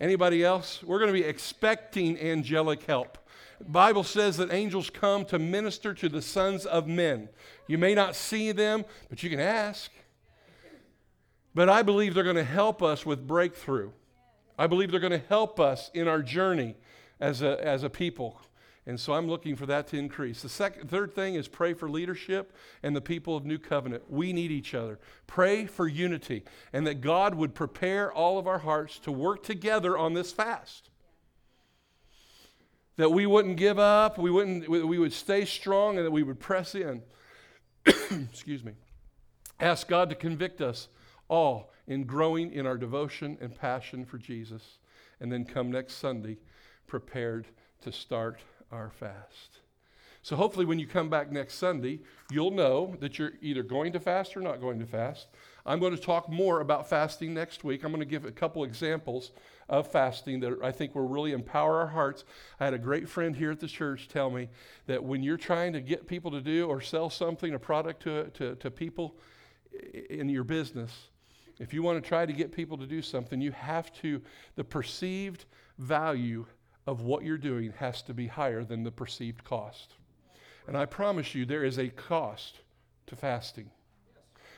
[SPEAKER 1] Anybody else? We're going to be expecting angelic help. Bible says that angels come to minister to the sons of men. You may not see them, but you can ask. But I believe they're going to help us with breakthrough. I believe they're going to help us in our journey as a, as a people. And so I'm looking for that to increase. The second, third thing is pray for leadership and the people of New Covenant. We need each other. Pray for unity and that God would prepare all of our hearts to work together on this fast. That we wouldn't give up, we, wouldn't, we would stay strong, and that we would press in. Excuse me. Ask God to convict us all in growing in our devotion and passion for Jesus. And then come next Sunday prepared to start our fast. So, hopefully, when you come back next Sunday, you'll know that you're either going to fast or not going to fast. I'm going to talk more about fasting next week. I'm going to give a couple examples of fasting that I think will really empower our hearts. I had a great friend here at the church tell me that when you're trying to get people to do or sell something, a product to, to, to people in your business, if you want to try to get people to do something, you have to, the perceived value of what you're doing has to be higher than the perceived cost. And I promise you, there is a cost to fasting.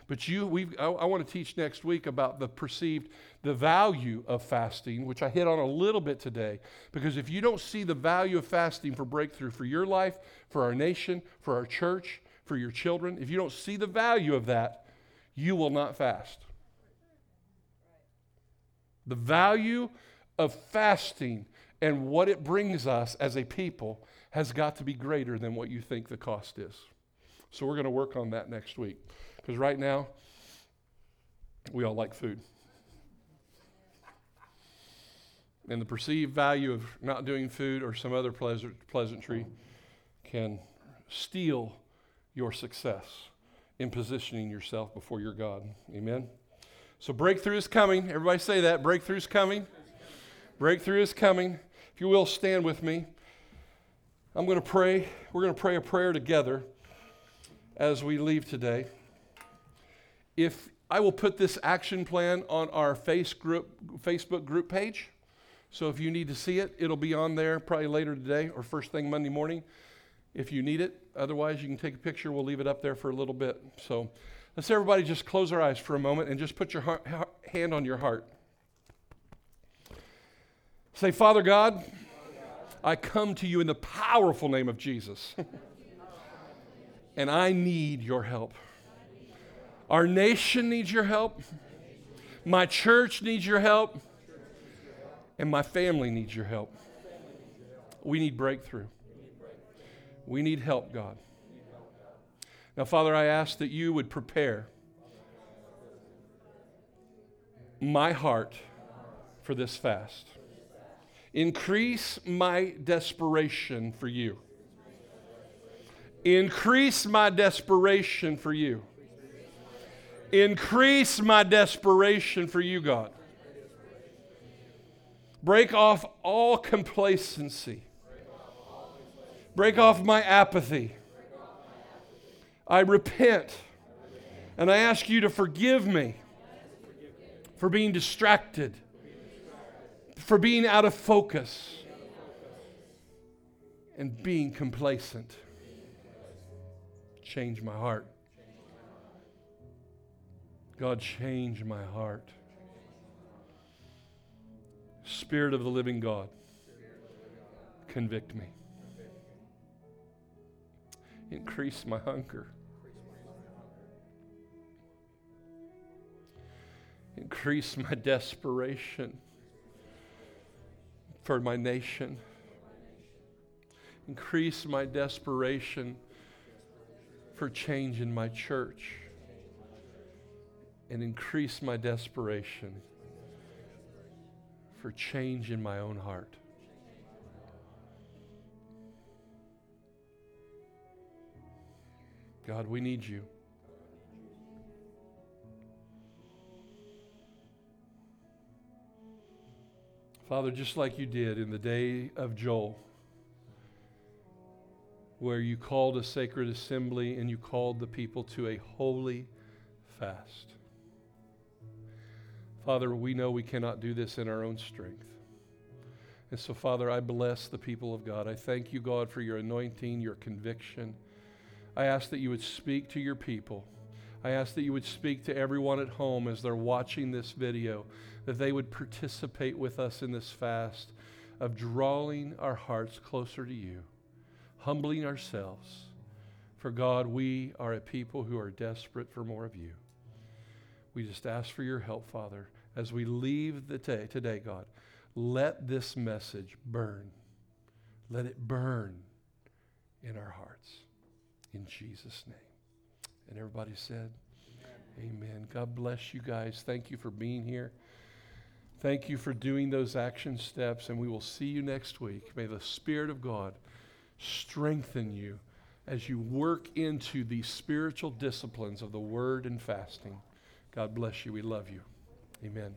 [SPEAKER 1] But you, we I, I want to teach next week about the perceived, the value of fasting, which I hit on a little bit today. Because if you don't see the value of fasting for breakthrough for your life, for our nation, for our church, for your children, if you don't see the value of that, you will not fast. The value of fasting and what it brings us as a people has got to be greater than what you think the cost is. So we're going to work on that next week. Because right now, we all like food. And the perceived value of not doing food or some other pleasant, pleasantry can steal your success in positioning yourself before your God. Amen? So breakthrough is coming. Everybody say that. Breakthrough is coming. Breakthrough is coming. If you will, stand with me. I'm going to pray. We're going to pray a prayer together as we leave today. If I will put this action plan on our face group, Facebook group page. So if you need to see it, it'll be on there probably later today or first thing Monday morning if you need it. Otherwise, you can take a picture. We'll leave it up there for a little bit. So let's everybody just close our eyes for a moment and just put your heart, hand on your heart. Say, Father God, I come to you in the powerful name of Jesus. and I need your help. Our nation needs your help. My church needs your help. And my family needs your help. We need breakthrough. We need help, God. Now, Father, I ask that you would prepare my heart for this fast. Increase my desperation for you. Increase my desperation for you. Increase my desperation for you, God. Break off all complacency. Break off my apathy. I repent and I ask you to forgive me for being distracted for being out of focus and being complacent. Change my heart. God, change my heart. Spirit of the living God, convict me. Increase my hunger. Increase my desperation for my nation. Increase my desperation for change in my church. And increase my desperation for change in my own heart. God, we need you. Father, just like you did in the day of Joel, where you called a sacred assembly and you called the people to a holy fast. Father, we know we cannot do this in our own strength. And so, Father, I bless the people of God. I thank you, God, for your anointing, your conviction. I ask that you would speak to your people. I ask that you would speak to everyone at home as they're watching this video, that they would participate with us in this fast of drawing our hearts closer to you, humbling ourselves. For God, we are a people who are desperate for more of you. We just ask for your help, Father, as we leave the day, today, God. Let this message burn. Let it burn in our hearts. In Jesus' name. And everybody said, Amen. Amen. God bless you guys. Thank you for being here. Thank you for doing those action steps, and we will see you next week. May the Spirit of God strengthen you as you work into the spiritual disciplines of the Word and fasting. God bless you. We love you. Amen.